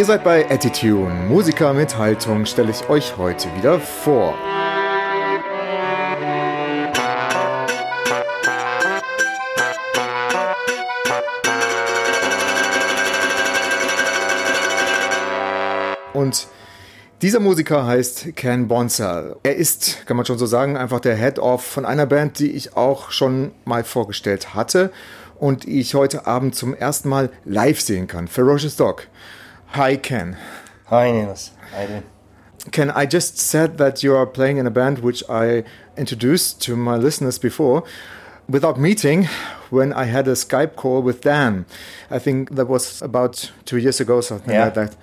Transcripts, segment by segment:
Ihr seid bei Attitude, Musiker mit Haltung, stelle ich euch heute wieder vor. Und dieser Musiker heißt Ken Bonsall. Er ist, kann man schon so sagen, einfach der Head-Off von einer Band, die ich auch schon mal vorgestellt hatte und die ich heute Abend zum ersten Mal live sehen kann. Ferocious Dog. Hi, Ken. Hi, Niels. How you Ken, I just said that you are playing in a band which I introduced to my listeners before without meeting when I had a Skype call with Dan. I think that was about two years ago, something Yeah. like that.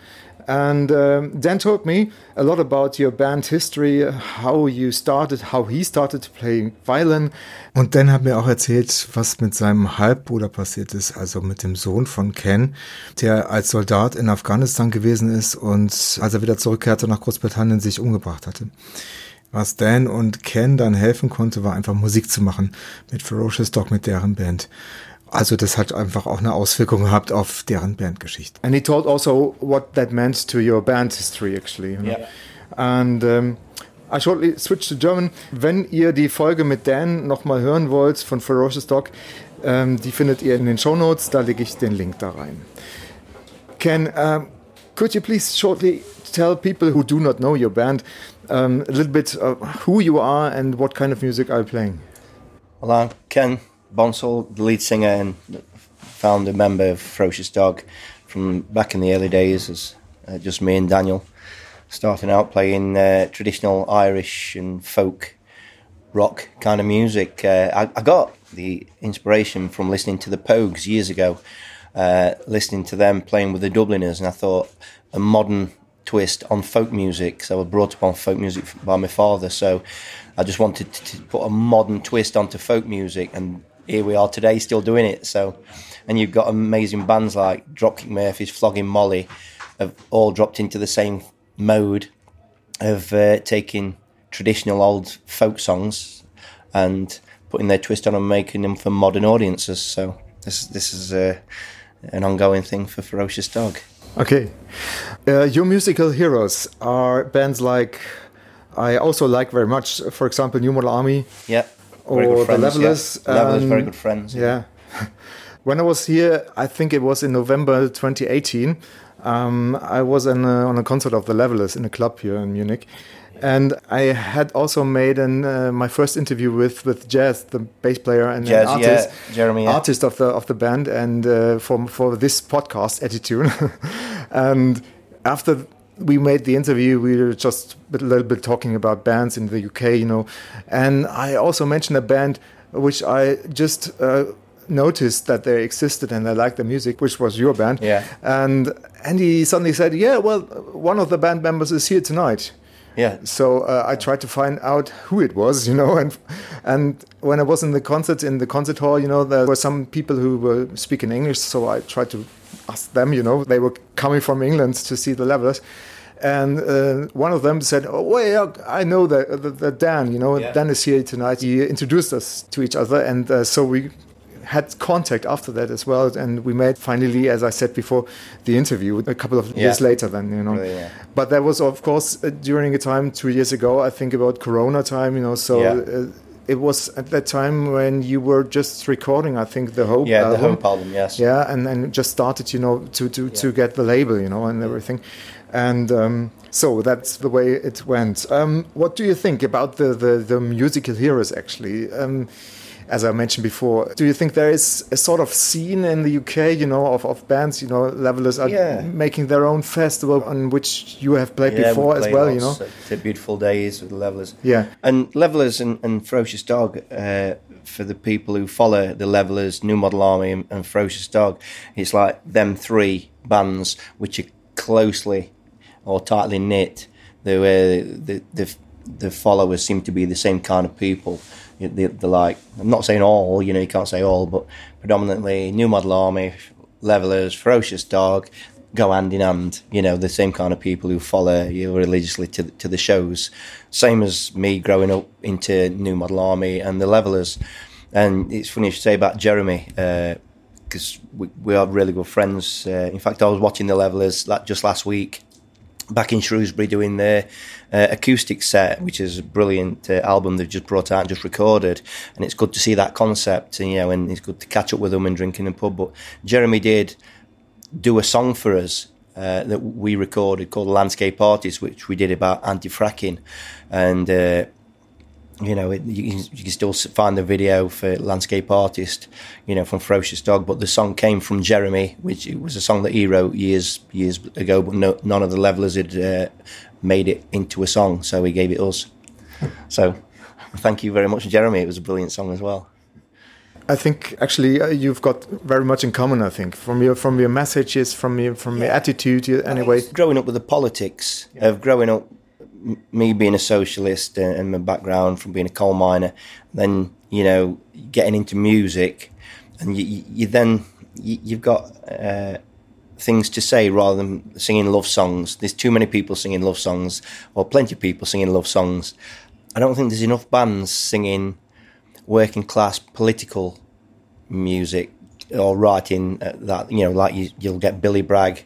And um, Dan told me a lot about your band history, how you started, how he started to play violin. Und Dan hat mir auch erzählt, was mit seinem Halbbruder passiert ist, also mit dem Sohn von Ken, der als Soldat in Afghanistan gewesen ist und als er wieder zurückkehrte nach Großbritannien sich umgebracht hatte. Was Dan und Ken dann helfen konnte, war einfach Musik zu machen mit Ferocious Dog, mit deren Band. Also das hat einfach auch eine Auswirkung gehabt auf deren Bandgeschichte. And he told also what that meant to your band history actually. you know. Yeah. And um, I shortly switched to German. Wenn ihr die Folge mit Dan nochmal hören wollt von Ferocious Dog, ähm, die findet ihr in den Show Notes. Da lege ich den Link da rein. Ken, um, could you please shortly tell people who do not know your band um, a little bit who you are and what kind of music are you playing? Well, I'm Ken Bonsall, the lead singer and founder member of Ferocious Dog from back in the early days as uh, just me and Daniel starting out playing uh, traditional Irish and folk rock kind of music. Uh, I, I got the inspiration from listening to the Pogues years ago, uh, listening to them playing with the Dubliners, and I thought a modern twist on folk music. So I was brought up on folk music by my father, so I just wanted to, to put a modern twist onto folk music, and here we are today, still doing it. So, and you've got amazing bands like Dropkick Murphys, Flogging Molly, have all dropped into the same mode of uh, taking traditional old folk songs and putting their twist on and making them for modern audiences. So this this is uh, an ongoing thing for Ferocious Dog. Okay. Uh, your musical heroes are bands like, I also like very much, for example, New Model Army. Yeah, Or very good the friends, Levellers, Yeah. Levellers, very um, good friends. Yeah. when I was here, I think it was in November 2018, um, I was a, on a concert of the Levellers in a club here in Munich. And I had also made an, uh, my first interview with, with Jazz, the bass player and, Jazz, artist, yeah, Jeremy, yeah. artist of the of the band, and uh, for for this podcast attitude. and after we made the interview, we were just a little bit talking about bands in the UK, you know. And I also mentioned a band which I just uh, noticed that they existed and I liked the music, which was your band. Yeah. And and he suddenly said, "Yeah, well, one of the band members is here tonight." Yeah, So uh, I tried to find out who it was, you know, and and when I was in the concert in the concert hall, you know, there were some people who were speaking English, so I tried to ask them, you know, they were coming from England to see the Levellers. And uh, one of them said, "Oh, well, I know that the, the Dan. You know, Yeah. Dan is here tonight. He introduced us to each other, and uh, so we had contact after that as well. And we made finally, as I said before, the interview a couple of years later. Then you know, Really, yeah. but that was, of course, uh, during a time two years ago. I think about Corona time, you know. So Yeah. uh, it was at that time when you were just recording. I think the Hope. yeah, the album. Hope album, yes. Yeah, and and just started, you know, to to to get the label, you know, and everything. And um, so that's the way it went. Um, what do you think about the the, the musical heroes? Actually. Um, as I mentioned before, do you think there is a sort of scene in the UK, you know, of, of bands, you know, Levellers are Yeah. making their own festival on which you have played Yeah, we before as well, you know? at Beautiful Days with the Levellers. Yeah. And Levellers and, and Ferocious Dog, uh, for the people who follow the Levellers, New Model Army, and, and Ferocious Dog, it's like them three bands which are closely or tightly knit. The, uh, the, the, the followers seem to be the same kind of people. They're, they're like, I'm not saying all, you know, you can't say all, but predominantly New Model Army, Levellers, Ferocious Dog, go hand in hand. You know, the same kind of people who follow you religiously to to the shows. Same as me growing up into New Model Army and the Levellers. And it's funny you say about Jeremy. Uh, because we, we are really good friends. Uh, in fact, I was watching the Levellers like, just last week back in Shrewsbury doing their uh, acoustic set, which is a brilliant uh, album they've just brought out and just recorded. And it's good to see that concept, you know, and it's good to catch up with them and drink in the pub. But Jeremy did do a song for us uh, that we recorded called Landscape Artist, which we did about anti-fracking, and uh, you know it, you, can, you, can, still find the video for Landscape Artist, you know from Ferocious Dog. But the song came from Jeremy, which was a song that he wrote years years ago, but no, none of the Levellers had uh, made it into a song, so he gave it us. So thank you very much, Jeremy. It was a brilliant song as well. I think actually uh, you've got very much in common. I think from your from your messages, from your from yeah. your attitude. Anyway, growing up with the politics yeah. of growing up, me being a socialist and, my background from being a coal miner, then you know getting into music, and you, you then you, have got uh, things to say rather than singing love songs. There's too many people singing love songs, or plenty of people singing love songs. I don't think there's enough bands singing working class political music or writing uh, that you know like you, you'll get Billy Bragg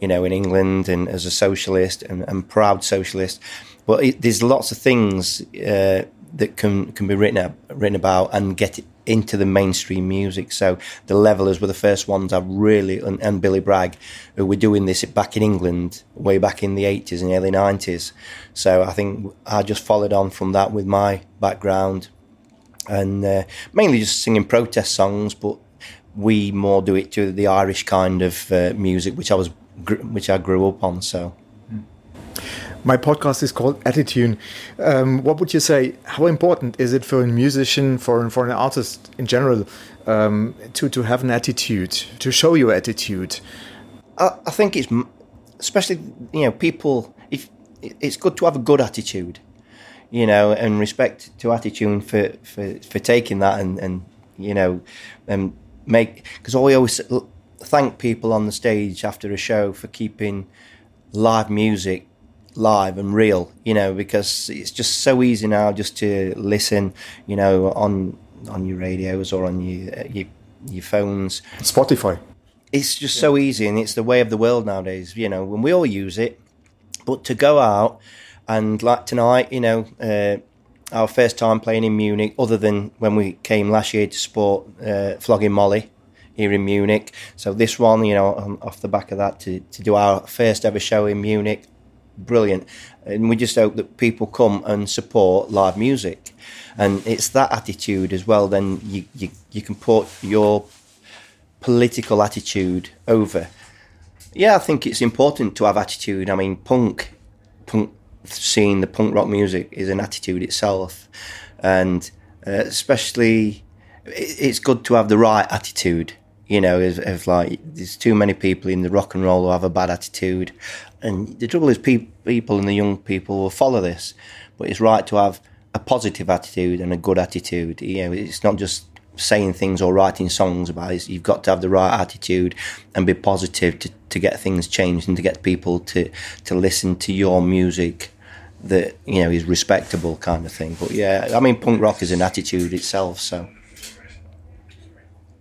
you know in England and as a socialist and, and proud socialist but it, there's lots of things uh, that can can be written up, written about and get into the mainstream music. So the Levellers were the first ones I've really and, and, Billy Bragg who were doing this back in England way back in the 80s and early 90s. So I think I just followed on from that with my background and uh, mainly just singing protest songs. But we more do it to the Irish kind of uh, music, which I was which I grew up on. So. My podcast is called Attitude. Um, what would you say? How important is it for a musician, for for an artist in general, um, to to have an attitude, to show your attitude? I, I think it's especially you know people. If it's good to have a good attitude, you know, and respect to Attitude for, for, for taking that and, and you know, and make because I always thank people on the stage after a show for keeping live music live and real, you know, because it's just so easy now just to listen, you know, on on your radios or on your your, your phones, Spotify. It's just yeah. so easy, and it's the way of the world nowadays. You know, when we all use it, but to go out and like tonight, you know, uh, our first time playing in Munich, other than when we came last year to support uh, Flogging Molly here in Munich. So this one, you know, off the back of that, to, to do our first ever show in Munich, brilliant. And we just hope that people come and support live music. And it's that attitude as well, then you, you, you can put your political attitude over. Yeah, I think it's important to have attitude. I mean, punk, punk seeing the punk rock music is an attitude itself, and uh, especially it's good to have the right attitude. You know, of, of, like there's too many people in the rock and roll who have a bad attitude, and the trouble is, pe- people and the young people will follow this, but it's right to have a positive attitude and a good attitude. You know, it's not just saying things or writing songs about it. You've got to have the right attitude and be positive to, to get things changed and to get people to, to listen to your music that you know is respectable kind of thing. But yeah, I mean, punk rock is an attitude itself. So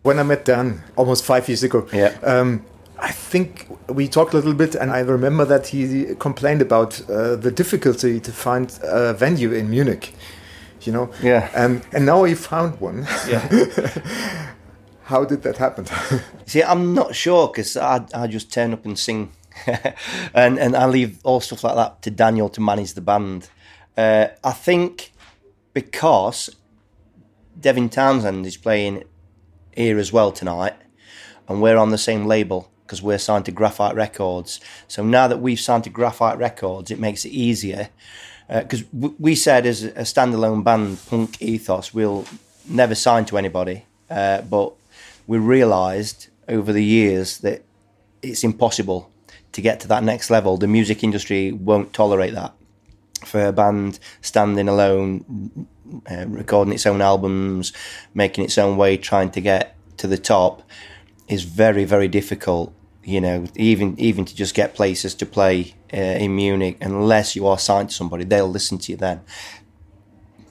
when I met Dan almost five years ago, yeah. Um, I think we talked a little bit, and I remember that he complained about uh, the difficulty to find a venue in Munich. You know, yeah, and and now he found one. Yeah. How did that happen? See, I'm not sure because I I just turn up and sing and and I leave all stuff like that to Daniel to manage the band. Uh, I think because Devin Townsend is playing here as well tonight, and we're on the same label because we're signed to Graphite Records. So now that we've signed to Graphite Records, it makes it easier. Because uh, we said as a standalone band, Punk Ethos, we'll never sign to anybody. Uh, but we realised over the years that it's impossible to get to that next level. The music industry won't tolerate that. For a band standing alone, uh, recording its own albums, making its own way, trying to get to the top, is very, very difficult. You know, even even to just get places to play uh, in Munich, unless you are signed to somebody, they'll listen to you then.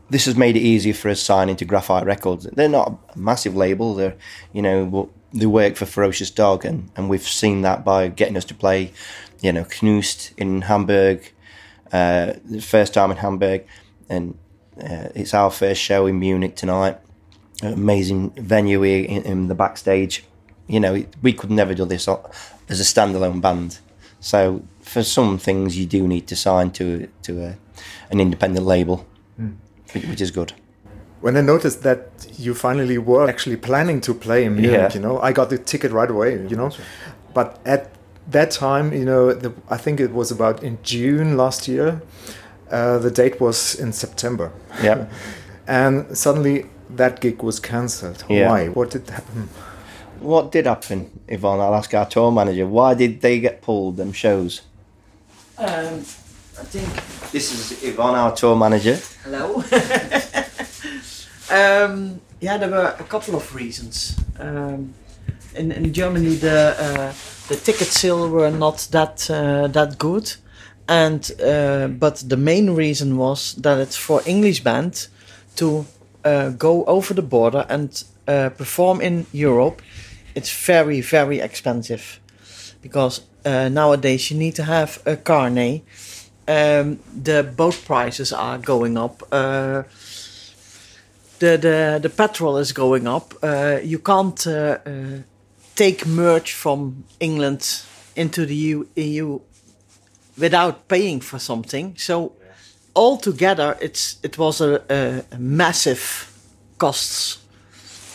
This has made it easier for us signing to Graphite Records. They're not a massive label. They're, you know, the work for Ferocious Dog, and, and we've seen that by getting us to play, you know, Knust in Hamburg, uh, the first time in Hamburg, and uh, it's our first show in Munich tonight. Amazing venue here in, in the backstage. You know, we could never do this as a standalone band. So for some things, you do need to sign to to a, an independent label, mm. which is good when I noticed that you finally were actually planning to play in Munich, yeah. you know, I got the ticket right away, you know. But at that time, you know, the, I think it was about in June last year. Uh, the date was in September. Yeah. and suddenly that gig was cancelled. Yeah. Why? What did happen? What did happen, Yvonne? I'll ask our tour manager. Why did they get pulled, them shows? Um, I think. This is Yvonne, our tour manager. Hello. Um, yeah, there were a couple of reasons. Um, in, in Germany, the uh, the ticket sales were not that uh, that good, and uh, but the main reason was that it's for English band to go over the border and perform in Europe. It's very very expensive because nowadays you need to have a carnet. Um, the boat prices are going up the the the petrol is going up. Uh, you can't uh, uh, take merch from England into the EU, EU without paying for something. So altogether, it's it was a, a, a massive costs,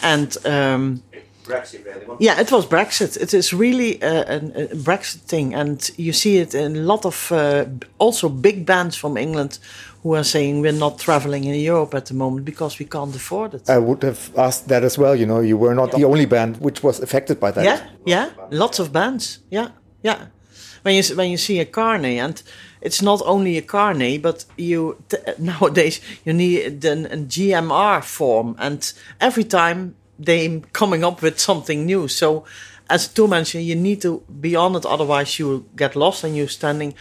and um, Brexit really. Yeah, it was Brexit. It is really a, a, a, Brexit thing, and you see it in a lot of uh, also big bands from England who are saying we're not traveling in Europe at the moment because we can't afford it. I would have asked that as well. You know, you were not yeah. the only band which was affected by that. Yeah, yeah, lots of bands. Yeah, yeah. When you when you see a carnet and it's not only a carnet, but you nowadays you need an, a GMR form, and every time they coming up with something new. So, as tour manager, you need to be on it, otherwise you will get lost and you're standing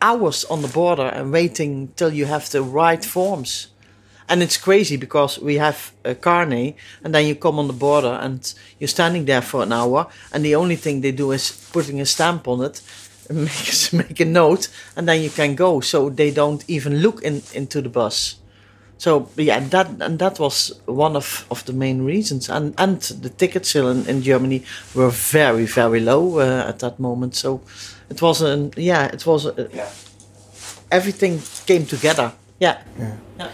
hours on the border and waiting till you have the right forms. And it's crazy because we have uh, a carnet and then you come on the border and you're standing there for an hour and the only thing they do is putting a stamp on it, make, make a note, and then you can go. So they don't even look in, into the bus. So yeah, that and that was one of, of the main reasons. And and the ticket sale in, in Germany were very very low uh, at that moment. So it was an yeah, it was a, yeah. everything came together. Yeah. yeah. yeah.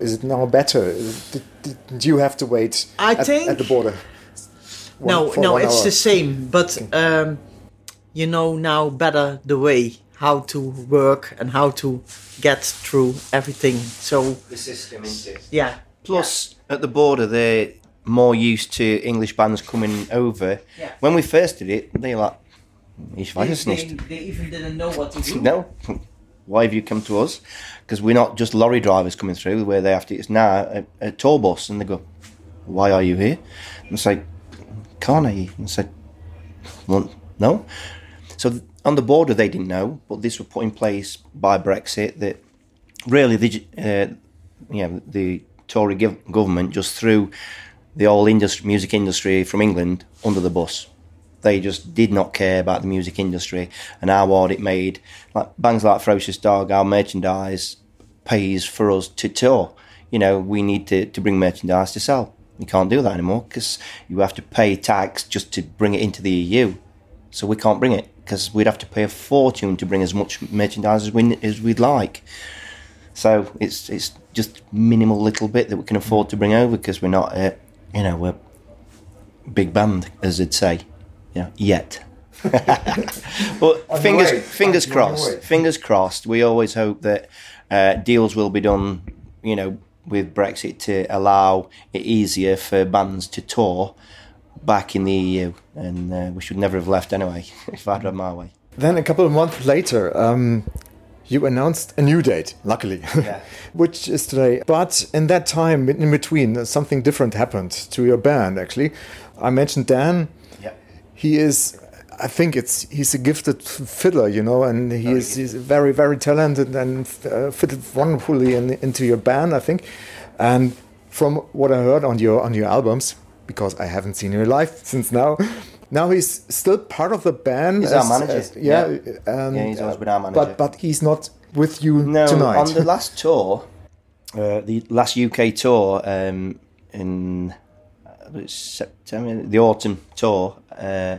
Is it now better? Did, did you have to wait I at, think, at the border? One, no, no, it's hour? the same. But um, you know now better the way how to work and how to get through everything. So the system, isn't it? Yeah. Plus, yeah. at the border, they're more used to English bands coming over. Yeah. When we first did it, they like, ich weiß they, They, they even didn't know what to do. no. Why have you come to us? Because we're not just lorry drivers coming through where they have to. It's now a, a tour bus, and they go, "Why are you here?" And it's like, "Can't I?" And I said, well, "No." So on the border they didn't know, but this was put in place by Brexit that really the uh, know, the Tory government just threw the whole industry, music industry from England under the bus. They just did not care about the music industry and how hard it made. Like bands like Ferocious Dog, our merchandise pays for us to tour. You know, we need to, to bring merchandise to sell. You can't do that anymore because you have to pay tax just to bring it into the EU. So we can't bring it because we'd have to pay a fortune to bring as much merchandise as, we, as we'd like. So it's it's just minimal little bit that we can afford to bring over because we're not, a, you know, we're big band as they'd say, yeah, yet. but fingers fingers crossed, fingers crossed. We always hope that uh, deals will be done, you know, with Brexit to allow it easier for bands to tour back in the EU, and uh, we should never have left anyway if I'd had my way. Then a couple of months later, um, you announced a new date, luckily, yeah. which is today. But in that time, in between, something different happened to your band. Actually, I mentioned Dan. Yeah. He is. I think it's he's a gifted fiddler, you know, and he is he's very very talented and uh, fitted wonderfully in, into your band, I think. And from what I heard on your on your albums, because I haven't seen him live since now. Now he's still part of the band. He's our manager. yeah, Yeah. um, Yeah, he's always been our manager. But but he's not with you No, tonight. on the last tour, uh, the last UK tour um, in uh, September, the autumn tour. Uh,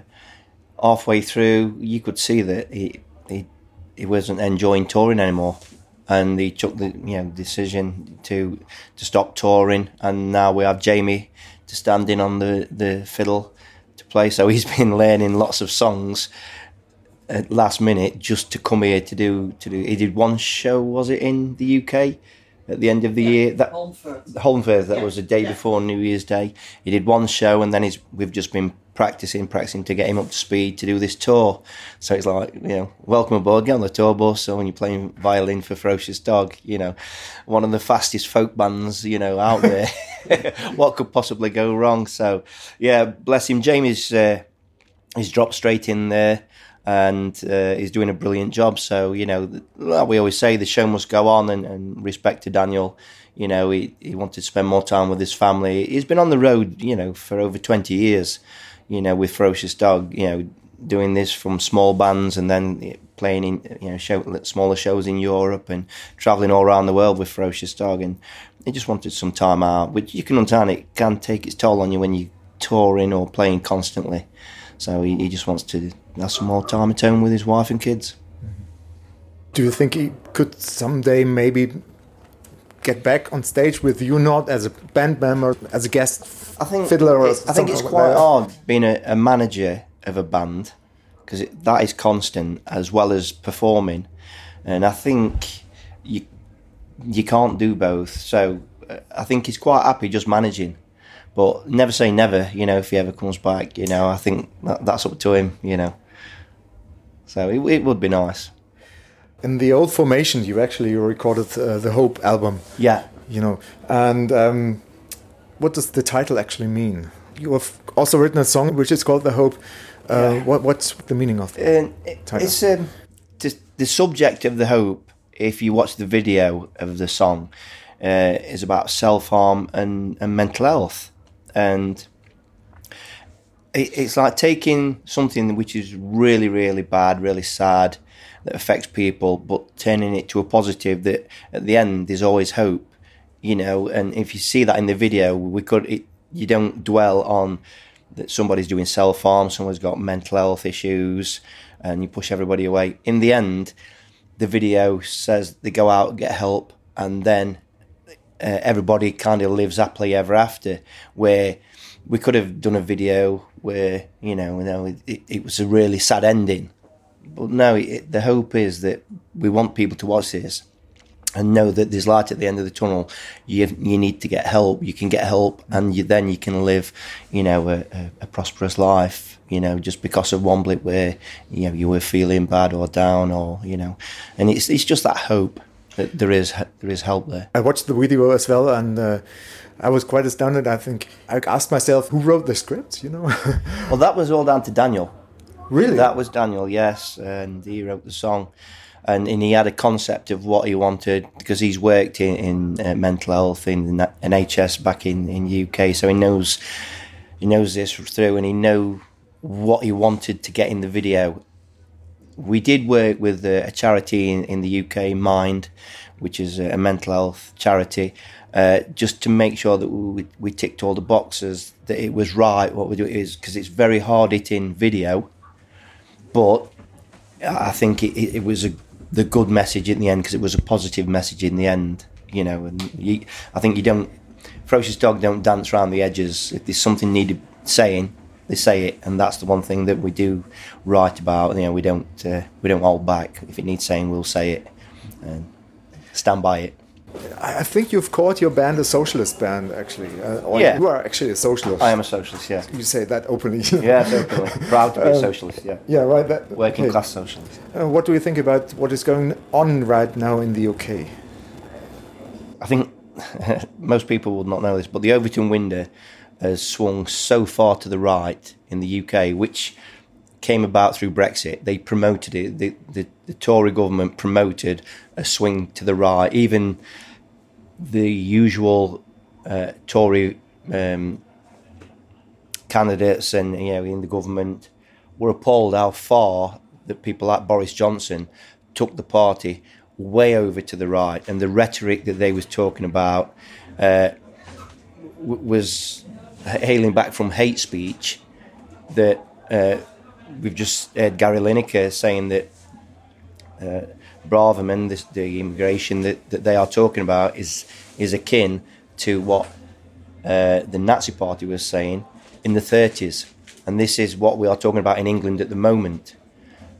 halfway through, you could see that he he he wasn't enjoying touring anymore, and he took the you know decision to to stop touring. And now we have Jamie to stand in on the the fiddle to play. So he's been learning lots of songs at last minute just to come here to do to do. He did one show, was it in the UK at the end of the year? That Holmfirth. That Yeah, was the day yeah. before New Year's Day. He did one show, and then he's we've just been practicing, practicing to get him up to speed to do this tour. So it's like you know, welcome aboard, get on the tour bus. So when you're playing violin for Ferocious Dog, you know, one of the fastest folk bands you know out there. what could possibly go wrong? So yeah, bless him. Jamie's. Uh, he's dropped straight in there and uh, he's doing a brilliant job. So, you know, like we always say, the show must go on and, and respect to Daniel. You know, he, he wanted to spend more time with his family. He's been on the road, you know, for over 20 years, you know, with Ferocious Dog, you know, doing this from small bands and then eh, playing in, you know, show, smaller shows in Europe and traveling all around the world with Ferocious Dog. And he just wanted some time out, which you can understand it can take its toll on you when you're touring or playing constantly. So he, he just wants to have some more time at home with his wife and kids. Do you think he could someday maybe get back on stage with you, not as a band member, as a guest I think fiddler? Or I think it's quite hard being a, a manager of a band because that is constant as well as performing, and I think you you can't do both. So uh, I think he's quite happy just managing. But never say never, you know, if he ever comes back, you know, I think that, that's up to him, you know. So it, it would be nice. In the old formation, you actually recorded uh, the Hope album, Yeah, you know. And um, what does the title actually mean? You have also written a song which is called The Hope. Uh, Yeah. what, what's the meaning of? And it, Title. it's um, the, the subject of the hope. If you watch the video of the song, uh, is about self harm and, and mental health, and it, it's like taking something which is really, really bad, really sad, that affects people, but turning it to a positive. That at the end, there's always hope, you know. And if you see that in the video, we could. It, you don't dwell on that somebody's doing self harm, someone's got mental health issues, and you push everybody away. In the end, the video says they go out get help, and then uh, everybody kind of lives happily ever after. Where we could have done a video where you know, you know, it, it was a really sad ending, but no, it, the hope is that we want people to watch this and know that there's light at the end of the tunnel. You you need to get help. You can get help, and you, then you can live, you know, a, a, a prosperous life. You know, just because of one blip where you know you were feeling bad or down, or you know, and it's it's just that hope that there is there is help there. I watched the video as well, and uh, I was quite astounded. I think I asked myself, who wrote the script? You know, Well, that was all down to Daniel. Really? That was Daniel, yes, and he wrote the song, and, and he had a concept of what he wanted because he's worked in, in uh, mental health in NHS back in in UK, so he knows he knows this through, and he know what he wanted to get in the video. We did work with uh, a charity in, in the UK, Mind, which is a mental health charity, uh, just to make sure that we, we ticked all the boxes, that it was right what we do is because it's very hard hitting video but I think it, it, was a, the good message in the end because it was a positive message in the end, you know. And you, I think you don't, ferocious dog don't dance around the edges. If there's something needed saying, they say it, and that's the one thing that we do write about. You know, we don't uh, we don't hold back. If it needs saying, we'll say it and stand by it. I think you've called your band a socialist band, actually. Uh, or Yeah. You are actually a socialist. I am a socialist, yeah. You say that openly. Yeah, totally. Proud to be a socialist, yeah. yeah, right. That, Working okay. class socialist. Uh, what do you think about what is going on right now in the UK? I think most people will not know this, but the Overton window has swung so far to the right in the UK, which came about through Brexit. They promoted it. The, the, the Tory government promoted a swing to the right. Even the usual uh, Tory um, candidates and you know in the government were appalled how far that people like Boris Johnson took the party way over to the right, and the rhetoric that they was talking about uh, w- was hailing back from hate speech. That uh, we've just heard Gary Lineker saying that uh, Braverman, this, the immigration that, that they are talking about, is is akin to what uh, the Nazi Party was saying in the 30s, and this is what we are talking about in England at the moment.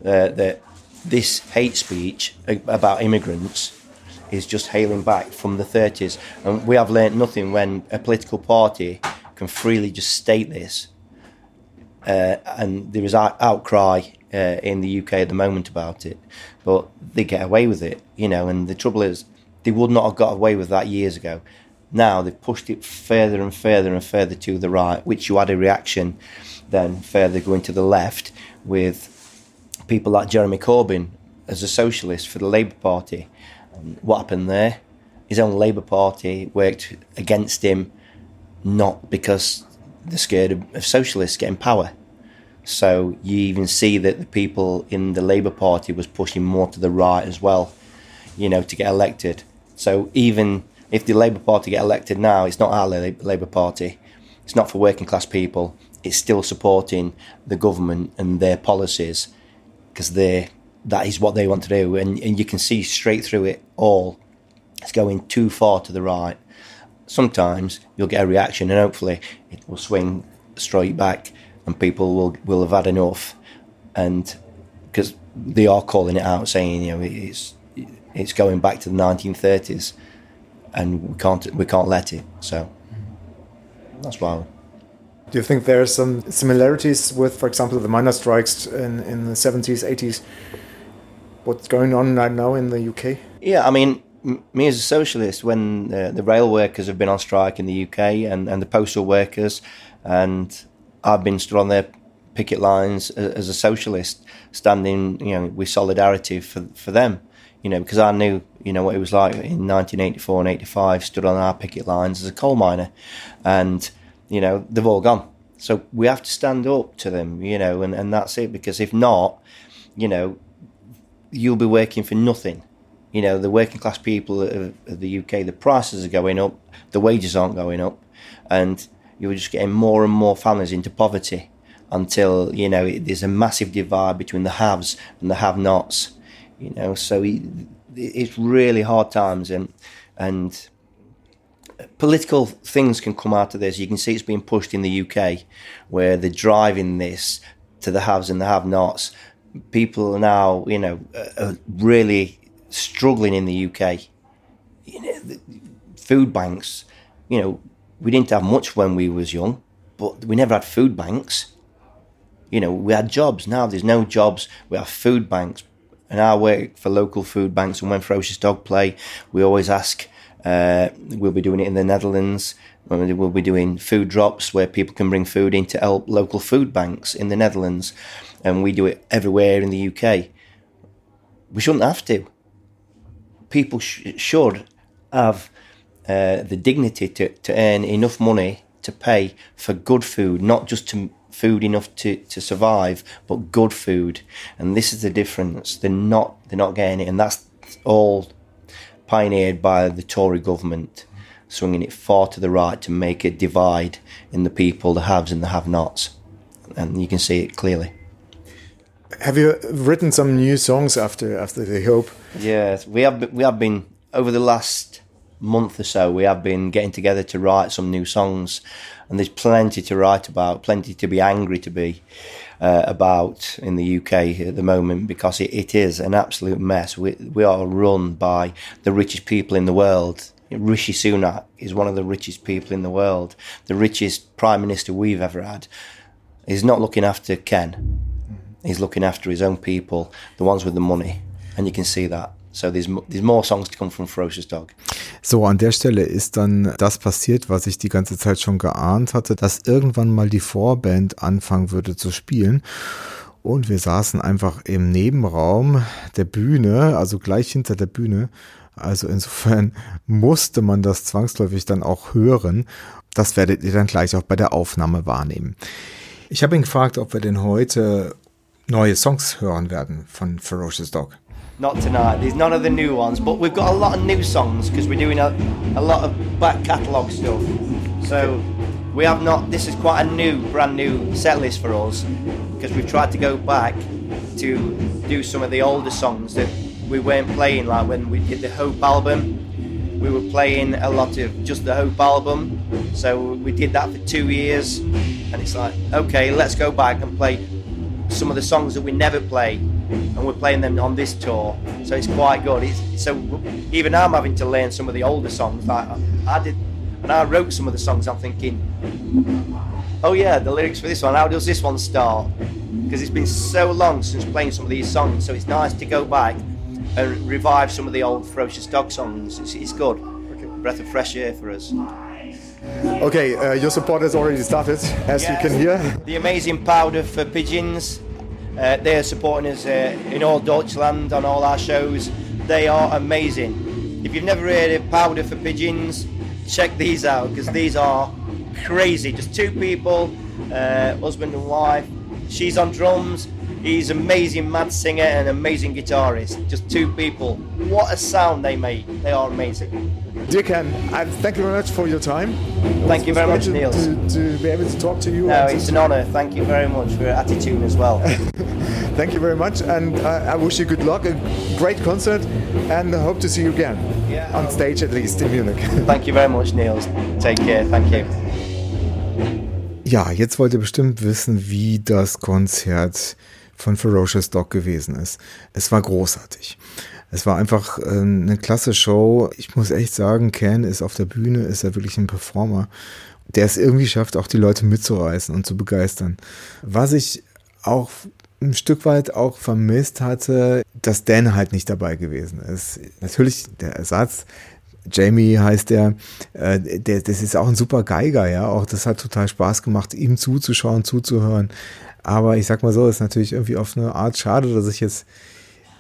Uh, that this hate speech about immigrants is just hailing back from the 30s, and we have learnt nothing when a political party can freely just state this. Uh, and there is outcry uh, in the UK at the moment about it, but they get away with it, you know. And the trouble is, they would not have got away with that years ago. Now they've pushed it further and further and further to the right, which you had a reaction then further going to the left with people like Jeremy Corbyn as a socialist for the Labour Party. What happened there? His own Labour Party worked against him, not because they're scared of socialists getting power. So you even see that the people in the Labour Party was pushing more to the right as well, you know, to get elected. So even if the Labour Party get elected now, it's not our Labour Party. It's not for working class people. It's still supporting the government and their policies because they that is what they want to do, and, and you can see straight through it all. It's going too far to the right. Sometimes you'll get a reaction, and hopefully it will swing straight back, and people will will have had enough, and because they are calling it out, saying you know it's it's going back to the 1930s, and we can't we can't let it. So that's why. Do you think there are some similarities with, for example, the miners' strikes in, in the 70s, 80s? What's going on right now in the UK? Yeah, I mean, me as a socialist, when uh, the rail workers have been on strike in the UK and, and the postal workers, and I've been stood on their picket lines as a socialist, standing, you know, with solidarity for for them, you know, because I knew, you know, what it was like in 1984 and 85, stood on our picket lines as a coal miner, and you know, they've all gone. So we have to stand up to them, you know, and, and that's it. Because if not, you know, you'll be working for nothing. You know, the working class people of, the UK, the prices are going up, the wages aren't going up, and you're just getting more and more families into poverty until you know there's a massive divide between the haves and the have-nots. You know, so it's really hard times, and and political things can come out of this. You can see it's being pushed in the UK, where they're driving this to the haves and the have-nots. People are now, you know, are really struggling in the UK. You know, food banks. You know, we didn't have much when we was young, but we never had food banks. You know, we had jobs. Now there's no jobs. We have food banks. And I work for local food banks. And when Ferocious Dog play, we always ask uh, we'll be doing it in the Netherlands. We'll be doing food drops where people can bring food in to help local food banks in the Netherlands. And we do it everywhere in the UK. We shouldn't have to. People sh- should have uh, the dignity to, to earn enough money to pay for good food, not just to food enough to, to survive, but good food. And this is the difference. They're not they're not getting it, and that's all pioneered by the Tory government, swinging it far to the right to make a divide in the people, the haves and the have-nots, and you can see it clearly. Have you written some new songs after after the Hope? Yes, we have. We have been over the last month or so. We have been getting together to write some new songs, and there's plenty to write about, plenty to be angry to be uh, about in the UK at the moment because it, it is an absolute mess. We, we are run by the richest people in the world. Rishi Sunak is one of the richest people in the world, the richest prime minister we've ever had. He's not looking after Ken. He's looking after his own people, the ones with the money, and you can see that. So there's, there's more songs to come from Ferocious Dog. So, an der Stelle ist dann das passiert, was ich die ganze Zeit schon geahnt hatte, dass irgendwann mal die Vorband anfangen würde zu spielen. und wir saßen einfach im Nebenraum der Bühne, also gleich hinter der Bühne. Also insofern musste man das zwangsläufig dann auch hören. Das werdet ihr dann gleich auch bei der Aufnahme wahrnehmen. Ich habe ihn gefragt, ob wir denn heute neue Songs hören werden von Ferocious Dog. Not tonight. There's none of the new ones, but we've got a lot of new songs because we're doing a, a lot of back catalogue stuff. So we have not. This is quite a new, brand new set list for us because we've tried to go back to do some of the older songs that we weren't playing, like when we did the Hope album. We were playing a lot of just the Hope album, so we did that for two years, and it's like, okay, let's go back and play some of the songs that we never play, and we're playing them on this tour. So it's quite good. It's, so even I'm having to learn some of the older songs. Like I did, and I wrote some of the songs. I'm thinking, oh yeah, the lyrics for this one. How does this one start? Because it's been so long since playing some of these songs, so it's nice to go back and revive some of the old Ferocious Dog songs. It's, it's good. Okay. Breath of fresh air for us. Okay, uh, your support has already started, as you can hear. The amazing powder for pigeons. Uh, they are supporting us uh, in all Deutschland on all our shows. They are amazing. If you've never heard of powder for pigeons, check these out because these are crazy. Just two people, uh, husband and wife. She's on drums. He's amazing mad singer and amazing guitarist. Just two people. What a sound they make. They are amazing. Dear Ken, I thank you very much for your time. Thank you very much, Neil. To, to, be able to talk to you. No, it's an honour. Thank you very much for your attitude as well. thank you very much, and uh, I wish you good luck, a great concert, and I hope to see you again yeah, on stage at least in Munich. thank you very much, Neil. Take care. Thank you. Ja, jetzt wollt ihr bestimmt wissen, wie das Konzert von Ferocious Dog gewesen ist. Es war großartig. Es war einfach äh, eine klasse Show. Ich muss echt sagen, Ken ist auf der Bühne, ist er wirklich ein Performer, der es irgendwie schafft, auch die Leute mitzureißen und zu begeistern. Was ich auch ein Stück weit auch vermisst hatte, dass Dan halt nicht dabei gewesen ist. Natürlich der Ersatz, Jamie heißt der, äh, der, das ist auch ein super Geiger, ja. Auch das hat total Spaß gemacht, ihm zuzuschauen, zuzuhören. Aber ich sag mal so, ist natürlich irgendwie auf eine Art schade, dass ich jetzt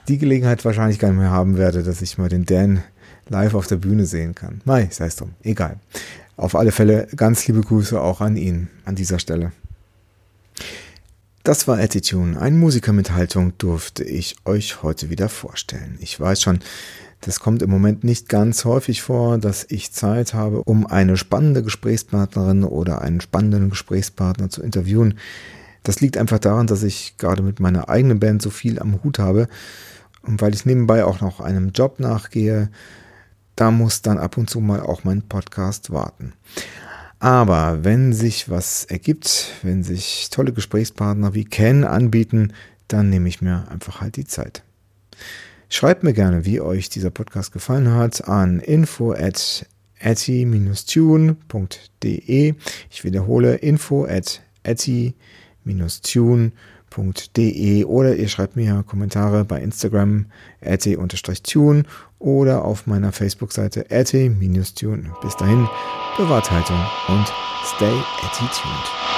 die Gelegenheit wahrscheinlich gar nicht mehr haben werde, dass ich mal den Dan live auf der Bühne sehen kann. Mai, sei es drum, egal. Auf alle Fälle ganz liebe Grüße auch an ihn an dieser Stelle. Das war Attitude. Ein Musiker mit Haltung durfte ich euch heute wieder vorstellen. Ich weiß schon, das kommt im Moment nicht ganz häufig vor, dass ich Zeit habe, um eine spannende Gesprächspartnerin oder einen spannenden Gesprächspartner zu interviewen. Das liegt einfach daran, dass ich gerade mit meiner eigenen Band so viel am Hut habe und weil ich nebenbei auch noch einem Job nachgehe, da muss dann ab und zu mal auch mein Podcast warten. Aber wenn sich was ergibt, wenn sich tolle Gesprächspartner wie Ken anbieten, dann nehme ich mir einfach halt die Zeit. Schreibt mir gerne, wie euch dieser Podcast gefallen hat, an info at tune.de. Ich wiederhole info at tune.de oder ihr schreibt mir Kommentare bei Instagram rt-tune oder auf meiner Facebook-Seite rt-tune. Bis dahin, bewahrt Haltung und stay attitude.